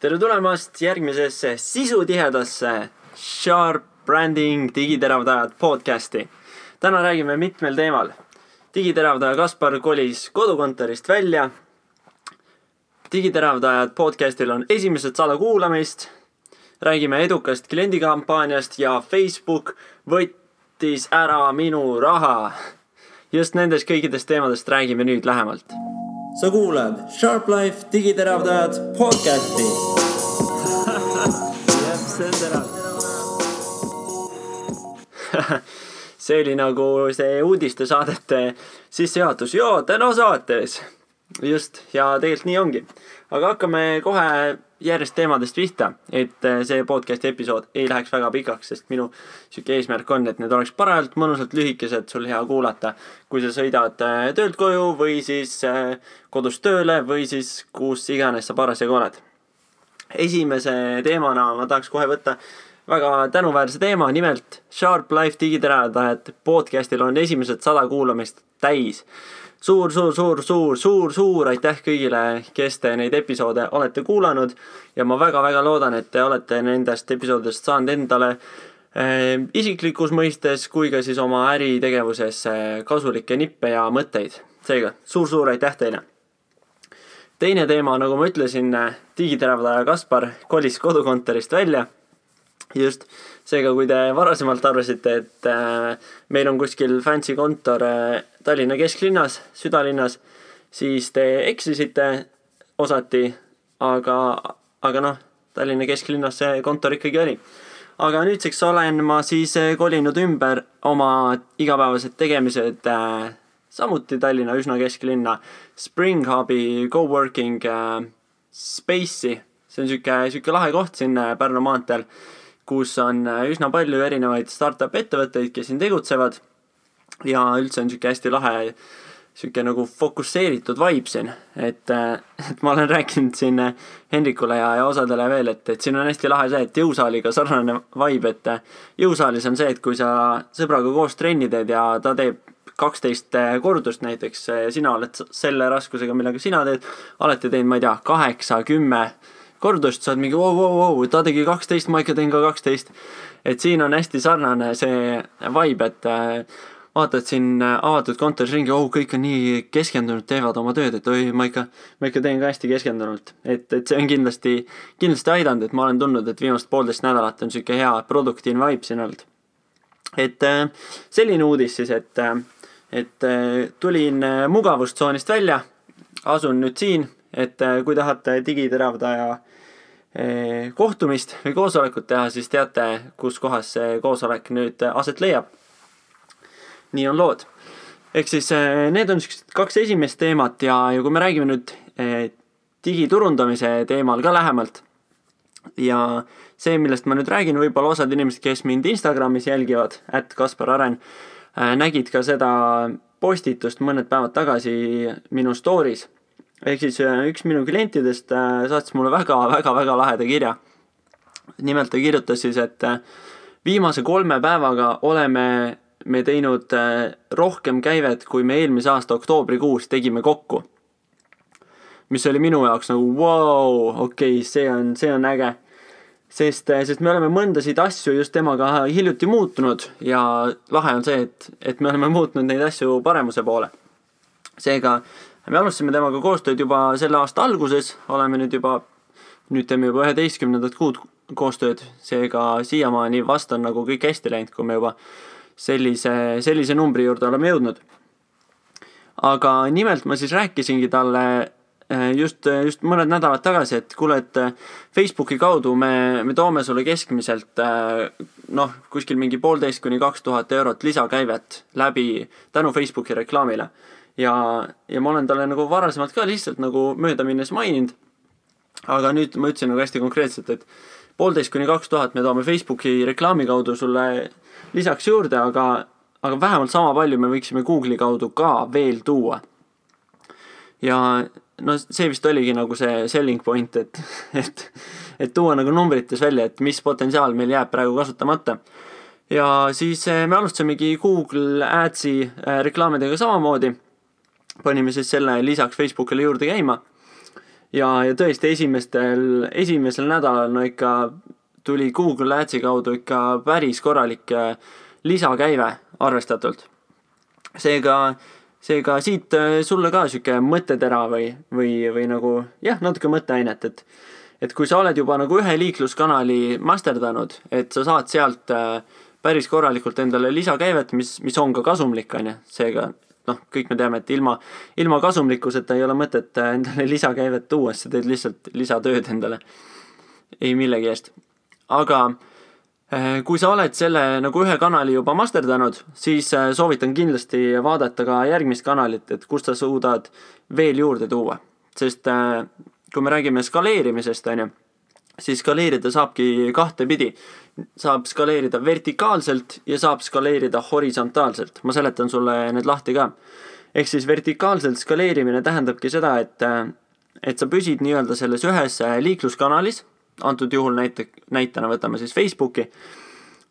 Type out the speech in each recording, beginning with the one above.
tere tulemast järgmisesse sisutihedasse Sharp Branding digiteravdajad podcasti. täna räägime mitmel teemal. digiteravdaja Kaspar kolis kodukontorist välja. digiteravdajad podcastil on esimesed sada kuulamist. räägime edukast kliendikampaaniast ja Facebook võttis ära minu raha. just nendest kõikidest teemadest räägime nüüd lähemalt sa kuulad Sharp Life digiteravdajad podcasti. jah, see on terav see oli nagu see uudistesaadete sissejuhatus. ja täna saates. just, ja tegelikult nii ongi. aga hakkame kohe järjest teemadest pihta, et äh, see podcast'i episood ei läheks väga pikaks, sest minu sihuke eesmärk on, et need oleks parajalt mõnusalt lühikesed, sul hea kuulata. kui sa sõidad äh, töölt koju või siis äh, kodust tööle või siis kus iganes sa parasjagu oled. esimese teemana ma tahaks kohe võtta väga tänuväärse teema, nimelt Sharp Life digiteravdajad podcastil on esimesed sada kuulamist täis suur, suur, suur, suur, suur, suur aitäh kõigile, kes te neid episoode olete kuulanud ja ma väga-väga loodan, et te olete nendest episoodidest saanud endale äh, isiklikus mõistes kui ka siis oma äritegevuses äh, kasulikke nippe ja mõtteid. seega suur-suur aitäh teile! teine teema, nagu ma ütlesin, digiteravdaja Kaspar kolis kodukontorist välja just, seega kui te varasemalt arvasite, et äh, meil on kuskil fancy kontor äh, Tallinna kesklinnas, südalinnas, siis te eksisite osati, aga, aga noh, Tallinna kesklinnas see kontor ikkagi oli. aga nüüdseks olen ma siis äh, kolinud ümber oma igapäevased tegemised äh, samuti Tallinna üsna kesklinna Spring Hubi Coworking äh, Space'i. see on sihuke, sihuke lahe koht siin äh, Pärnu maanteel kus on äh, üsna palju erinevaid startup ettevõtteid, kes siin tegutsevad. ja üldse on sihuke hästi lahe, sihuke nagu fokusseeritud vibe siin, et, äh, et ma olen rääkinud siin äh, Hendrikule ja, ja osadele veel, et, et siin on hästi lahe see, et jõusaaliga sarnane vibe, et jõusaalis on see, et kui sa sõbraga koos trenni teed ja ta teeb kaksteist kordust näiteks, sina oled selle raskusega, millega sina teed, olete teinud, ma ei tea, kaheksa, kümme kordust, sa oled mingi vau, vau, vau, ta tegi kaksteist, ma ikka teen ka kaksteist. et siin on hästi sarnane see vibe, et äh, vaatad siin äh, avatud kontoris ringi, oh, kõik on nii keskendunud, teevad oma tööd, et oi, ma ikka, ma ikka teen ka hästi keskendunult. et, et see on kindlasti, kindlasti aidanud, et ma olen tundnud, et viimased poolteist nädalat on sihuke hea produktiivne vibe siin olnud. et äh, selline uudis siis, et, et tulin mugavustsoonist välja, asun nüüd siin, et kui tahate digiteravdaja Eh, kohtumist või koosolekut teha, siis teate, kus kohas see koosolek nüüd aset leiab. nii on lood. ehk siis eh, need on siuksed kaks esimest teemat ja, ja kui me räägime nüüd digiturundamise teemal ka lähemalt ja see, millest ma nüüd räägin, võib-olla osad inimesed, kes mind Instagramis jälgivad, at Kaspar Aren, nägid ka seda postitust mõned päevad tagasi minu story's ehk siis äh, üks minu klientidest äh, saatis mulle väga-väga-väga laheda kirja. nimelt ta kirjutas siis, et äh, viimase kolme päevaga oleme me teinud rohkem käivet, kui me eelmise aasta oktoobrikuus tegime kokku. mis oli minu jaoks nagu vau, okei okay,, see on, see on äge. sest, sest me oleme mõndasid asju just temaga hiljuti muutunud ja lahe on see, et, et me oleme muutnud neid asju paremuse poole. seega me alustasime temaga koostööd juba selle aasta alguses, oleme nüüd juba, nüüd teeme juba üheteistkümnendat kuud koostööd, seega siiamaani vast on nagu kõik hästi läinud, kui me juba sellise, sellise numbri juurde oleme jõudnud. aga nimelt ma siis rääkisingi talle eh, just, just mõned nädalad tagasi, et kuule, et eh, Facebooki kaudu me, me toome sulle keskmiselt eh, noh, kuskil mingi poolteist kuni kaks tuhat eurot lisakäivet läbi tänu Facebooki reklaamile ja, ja ma olen talle nagu varasemalt ka lihtsalt nagu möödaminnes maininud. aga nüüd ma ütlesin nagu hästi konkreetselt, et poolteist kuni kaks tuhat me toome Facebooki reklaami kaudu sulle lisaks juurde, aga, aga vähemalt sama palju me võiksime Google'i kaudu ka veel tuua. ja no see vist oligi nagu see selling point, et, et, et tuua nagu numbrites välja, et mis potentsiaal meil jääb praegu kasutamata ja siis eh, me alustasimegi Google Adsi eh, reklaamidega samamoodi panime siis selle lisaks Facebookile juurde käima. ja, ja tõesti esimestel, esimesel nädalal no ikka tuli Google Adsi kaudu ikka päris korralik äh, lisakäive arvestatult. seega, seega siit äh, sulle ka sihuke mõttetera või, või, või nagu jah, natuke mõtteainet, et et kui sa oled juba nagu ühe liikluskanali masterdanud, et sa saad sealt äh, päris korralikult endale lisakäivet, mis, mis on ka kasumlik, on ju, seega noh, kõik me teame, et ilma, ilma kasumlikkuseta ei ole mõtet endale lisakäivet tuua, sest sa teed lihtsalt lisatööd endale. ei millegi eest. aga eh, kui sa oled selle nagu ühe kanali juba masterdanud, siis eh, soovitan kindlasti vaadata ka järgmist kanalit, et kust sa suudad veel juurde tuua. sest kui me räägime skaleerimisest, on ju, siis skaleerida saabki kahtepidi saab skaleerida vertikaalselt ja saab skaleerida horisontaalselt. ma seletan sulle need lahti ka. ehk siis vertikaalselt skaleerimine tähendabki seda, et, et sa püsid nii-öelda selles ühes liikluskanalis, antud juhul näite, näitena võtame siis Facebooki,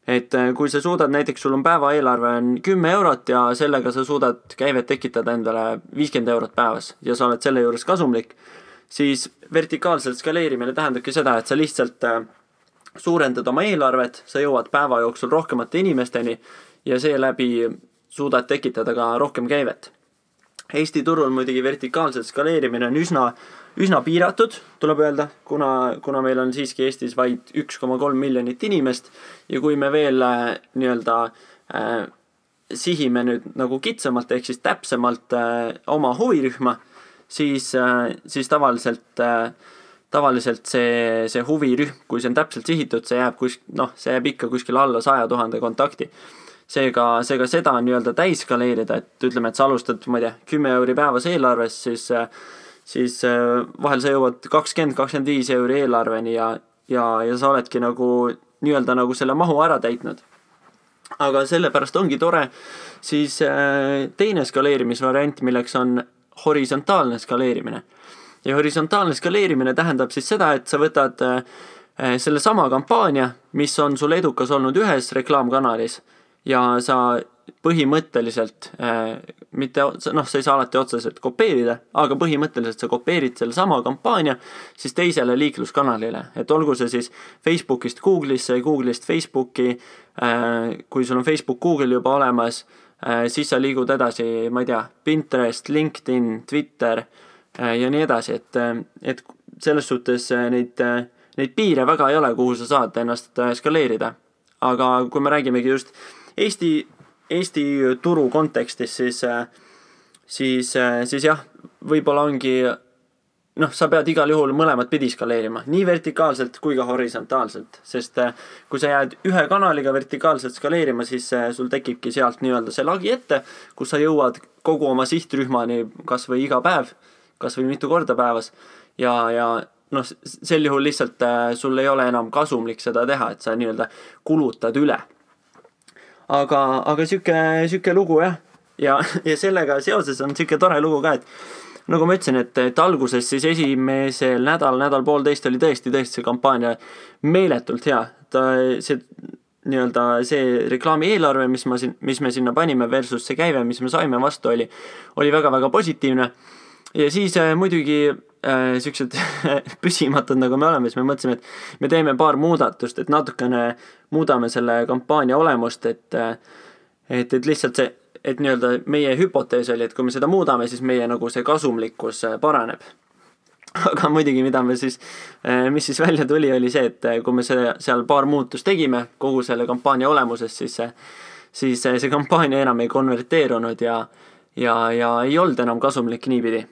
et kui sa suudad, näiteks sul on päevaeelarve on kümme eurot ja sellega sa suudad käivet tekitada endale viiskümmend eurot päevas ja sa oled selle juures kasumlik, siis vertikaalselt skaleerimine tähendabki seda, et sa lihtsalt äh, suurendad oma eelarvet, sa jõuad päeva jooksul rohkemate inimesteni ja seeläbi suudad tekitada ka rohkem käivet. Eesti turul muidugi vertikaalselt skaleerimine on üsna, üsna piiratud, tuleb öelda, kuna, kuna meil on siiski Eestis vaid üks koma kolm miljonit inimest ja kui me veel äh, nii-öelda äh, sihime nüüd nagu kitsamalt ehk siis täpsemalt äh, oma huvirühma, siis äh,, siis tavaliselt äh, tavaliselt see, see huvirühm, kui see on täpselt sihitud, see jääb kus-, noh, see jääb ikka kuskile alla saja tuhande kontakti. seega, seega seda nii-öelda täiskaleerida, et ütleme, et sa alustad, ma ei tea, kümme euri päevas eelarves, siis siis vahel sa jõuad kakskümmend, kakskümmend viis euri eelarveni ja, ja, ja sa oledki nagu nii-öelda nagu selle mahu ära täitnud. aga sellepärast ongi tore siis teine skaleerimisvariant, milleks on horisontaalne skaleerimine. Ja horisontaalne skaleerimine tähendab siis seda, et sa võtad äh, sellesama kampaania, mis on sul edukas olnud ühes reklaamkanalis ja sa põhimõtteliselt äh, mitte, noh, sa ei saa alati otseselt kopeerida, aga põhimõtteliselt sa kopeerid sellesama kampaania siis teisele liikluskanalile, et olgu see siis Facebookist Google'isse, Google'ist Facebooki äh,, kui sul on Facebook, Google juba olemas siis sa liigud edasi, ma ei tea, Pinterest, LinkedIn, Twitter Äh, ja nii edasi, et, äh, et selles suhtes äh, neid, neid piire väga ei ole, kuhu sa saad ennast skaleerida. aga kui me räägimegi just Eesti, Eesti turu kontekstis, siis, siis, siis jah, võib-olla ongi noh, sa pead igal juhul mõlemat pidi skaleerima, nii vertikaalselt kui ka horisontaalselt, sest kui sa jääd ühe kanaliga vertikaalselt skaleerima, siis sul tekibki sealt nii-öelda see lagi ette, kus sa jõuad kogu oma sihtrühmani kas või iga päev kas või mitu korda päevas ja, ja noh, sel juhul lihtsalt äh, sul ei ole enam kasumlik seda teha, et sa nii-öelda kulutad üle. aga, aga sihuke, sihuke lugu jah, ja, ja sellega seoses on sihuke tore lugu ka, et nagu ma ütlesin, et, et alguses siis esimesel nädal, nädal-poolteist oli tõesti, tõesti see kampaania meeletult hea. ta, see nii-öelda see reklaami eelarve, mis ma siin, mis me sinna panime versus see käive, mis me saime vastu, oli, oli väga-väga positiivne ja siis äh, muidugi äh, siuksed püsimatud, nagu me oleme, siis me mõtlesime, et me teeme paar muudatust, et natukene muudame selle kampaania olemust, et äh, et, et lihtsalt see, et nii-öelda meie hüpotees oli, et kui me seda muudame, siis meie nagu see kasumlikkus äh, paraneb. aga muidugi, mida me siis, äh, mis siis välja tuli, oli see, et kui me see, seal paar muutust tegime kogu selle kampaania olemuses, siis see, siis see kampaania enam ei konverteerunud ja ja, ja ei olnud enam kasumlik niipidi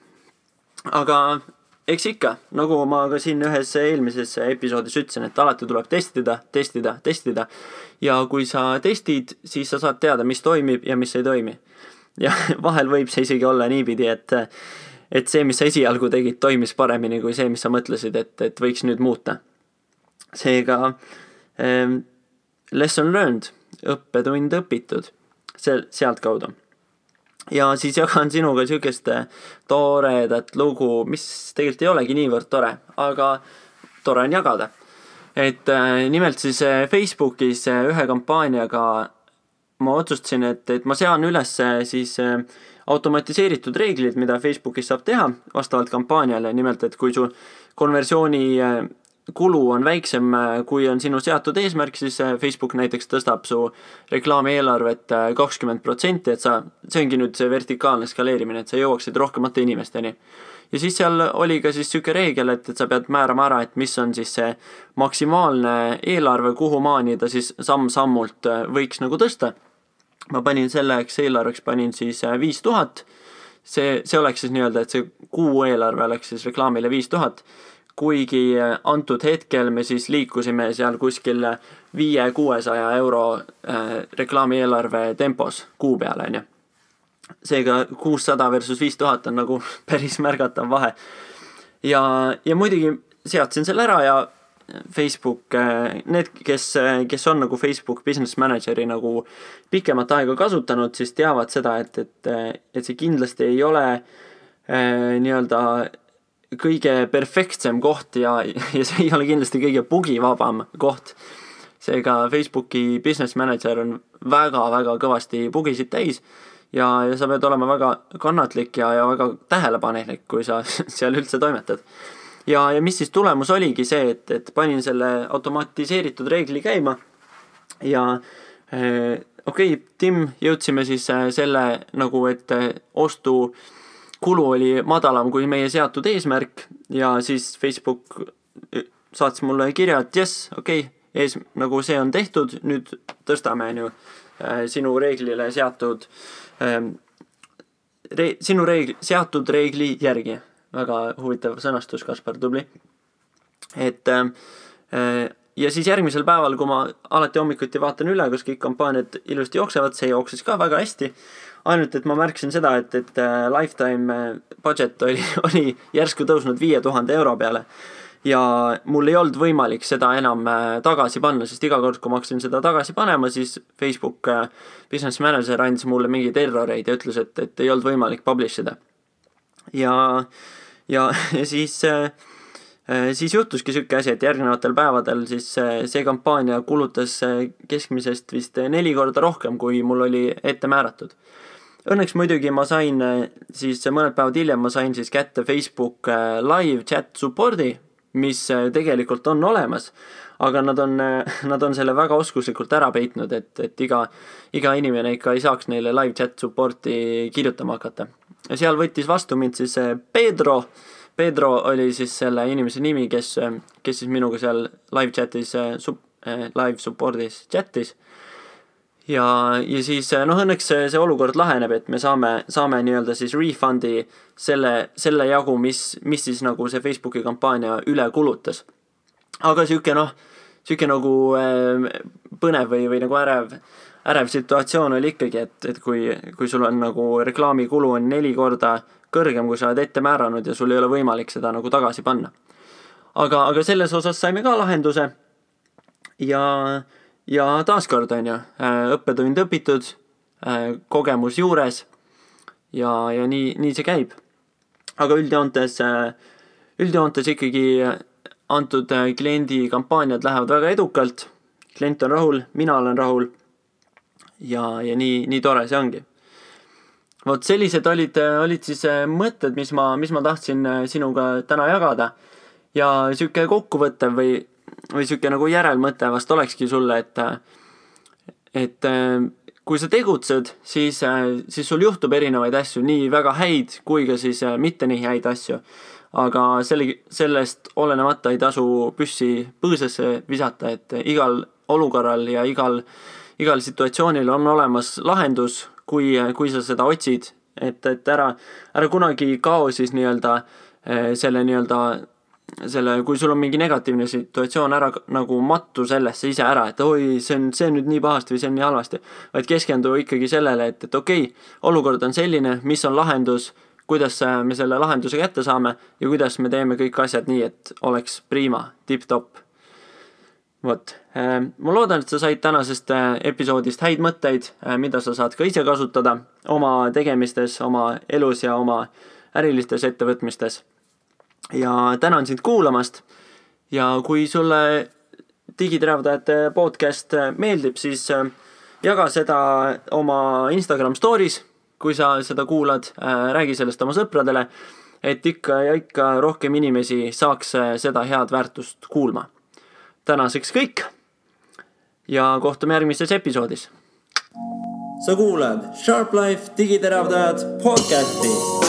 aga eks ikka, nagu ma ka siin ühes eelmises episoodis ütlesin, et alati tuleb testida, testida, testida. ja kui sa testid, siis sa saad teada, mis toimib ja mis ei toimi. ja vahel võib see isegi olla niipidi, et, et see, mis sa esialgu tegid, toimis paremini kui see, mis sa mõtlesid, et, et võiks nüüd muuta. seega ähm, lesson learned, õppetund õpitud, see, sealtkaudu ja siis jagan sinuga äh, toredat lugu, mis tegelikult ei olegi niivõrd tore, aga tore on jagada. et äh, nimelt siis äh, Facebookis ühe kampaaniaga ma otsustasin, et, et ma sean üles siis äh, automatiseeritud reeglid, mida Facebookis saab teha vastavalt kampaaniale, nimelt et kui su konversiooni äh, kulu on väiksem, kui on sinu seatud eesmärk, siis Facebook näiteks tõstab su reklaamieelarvet kakskümmend protsenti, et sa, see ongi nüüd see vertikaalne skaleerimine, et sa jõuaksid rohkemate inimesteni. Ja siis seal oli ka siis niisugune reegel, et, et sa pead määrama ära, et mis on siis see maksimaalne eelarve, kuhumaani ta siis samm-sammult äh, võiks nagu tõsta. ma panin selleks eelarveks, panin siis äh, viis tuhat, see, see oleks siis nii-öelda, et see kuu eelarve oleks siis reklaamile viis tuhat, kuigi äh, antud hetkel me siis liikusime seal kuskil viie-kuuesaja euro äh, reklaamieelarve tempos kuu peale, on ju seega kuussada versus viis tuhat on nagu päris märgatav vahe. ja, ja muidugi seadsin selle ära ja Facebook, need, kes, kes on nagu Facebook Business Manageri nagu pikemat aega kasutanud, siis teavad seda, et, et, et see kindlasti ei ole äh, nii-öelda kõige perfektsem koht ja, ja see ei ole kindlasti kõige bugivabam koht. seega Facebooki Business Manager on väga-väga kõvasti bugisid täis ja, ja sa pead olema väga kannatlik ja, ja väga tähelepanelik, kui sa seal üldse toimetad. ja, ja mis siis tulemus oligi see, et, et panin selle automatiseeritud reegli käima ja eh, okei okay,, Tim, jõudsime siis äh, selle nagu, et äh, ostu kulu oli madalam kui meie seatud eesmärk ja siis Facebook saatis mulle kirja, et jess, okei okay,, ees, nagu see on tehtud, nüüd tõstame, on ju, sinu reeglile seatud Ehm, re-, sinu reegli, seatud reegli järgi. väga huvitav sõnastus, Kaspar, tubli. et ehm, eh, ja siis järgmisel päeval, kui ma alati hommikuti vaatan üle, kas kõik kampaaniad ilusti jooksevad, see jooksis ka väga hästi. Ainult, et ma märkasin seda, et, et eh, lifetime eh, budget oli, oli järsku tõusnud viie tuhande euro peale ja mul ei olnud võimalik seda enam äh, tagasi panna, sest iga kord, kui ma hakkasin seda tagasi panema, siis Facebook äh, Business Manager andis mulle mingeid erroreid ja ütles, et, et ei olnud võimalik publish ida. ja, ja, ja siis äh, siis juhtuski niisugune asi, et järgnevatel päevadel siis see kampaania kulutas keskmisest vist neli korda rohkem, kui mul oli ette määratud. Õnneks muidugi ma sain siis mõned päevad hiljem ma sain siis kätte Facebook live chat support'i, mis äh, tegelikult on olemas, aga nad on, äh, nad on selle väga oskuslikult ära peitnud, et, et iga, iga inimene ikka ei saaks neile live chat support'i kirjutama hakata. ja seal võttis vastu mind siis äh, Pedro, Pedro oli siis selle inimese nimi, kes, kes siis minuga seal live chat'is, live support'is chat'is ja, ja siis noh, õnneks see, see olukord laheneb, et me saame, saame nii-öelda siis refund'i selle, selle jagu, mis, mis siis nagu see Facebooki kampaania üle kulutas. aga sihuke noh, sihuke nagu äh, põnev või, või nagu ärev, ärev situatsioon oli ikkagi, et, et kui, kui sul on nagu reklaamikulu on neli korda kõrgem, kui sa oled ette määranud ja sul ei ole võimalik seda nagu tagasi panna. aga, aga selles osas saime ka lahenduse ja ja taaskord on ju, äh, õppetund õpitud, äh, kogemus juures ja, ja nii, nii see käib. aga üldjoontes, äh, üldjoontes ikkagi antud kliendi kampaaniad lähevad väga edukalt, klient on rahul, mina olen rahul ja, ja nii, nii tore see ongi. vot sellised olid, olid siis mõtted, mis ma, mis ma tahtsin sinuga täna jagada ja sihuke kokkuvõttev või või sihuke nagu järelmõte vast olekski sulle, et, et kui sa tegutsed, siis, siis sul juhtub erinevaid asju, nii väga häid kui ka siis mitte nii häid asju. aga selle, sellest olenemata ei tasu püssi põõsasse visata, et igal olukorral ja igal, igal situatsioonil on olemas lahendus, kui, kui sa seda otsid, et, et ära, ära kunagi kao siis nii-öelda selle nii-öelda selle, kui sul on mingi negatiivne situatsioon, ära nagu mattu sellesse ise ära, et oi, see on, see on nüüd nii pahasti või see on nii halvasti. vaid keskendu ikkagi sellele, et, et okei okay,, olukord on selline, mis on lahendus, kuidas me selle lahenduse kätte saame ja kuidas me teeme kõik asjad nii, et oleks priima, tipp-topp. vot, äh, ma loodan, et sa said tänasest äh, episoodist häid mõtteid, äh, mida sa saad ka ise kasutada oma tegemistes, oma elus ja oma ärilistes ettevõtmistes ja tänan sind kuulamast. ja kui sulle digiteravdajate podcast meeldib, siis äh, jaga seda oma Instagram story's, kui sa seda kuulad, räägi sellest oma sõpradele, et ikka ja ikka rohkem inimesi saaks seda head väärtust kuulma. tänaseks kõik ja kohtume järgmises episoodis. sa kuulad Sharp Life digiteravdajad podcasti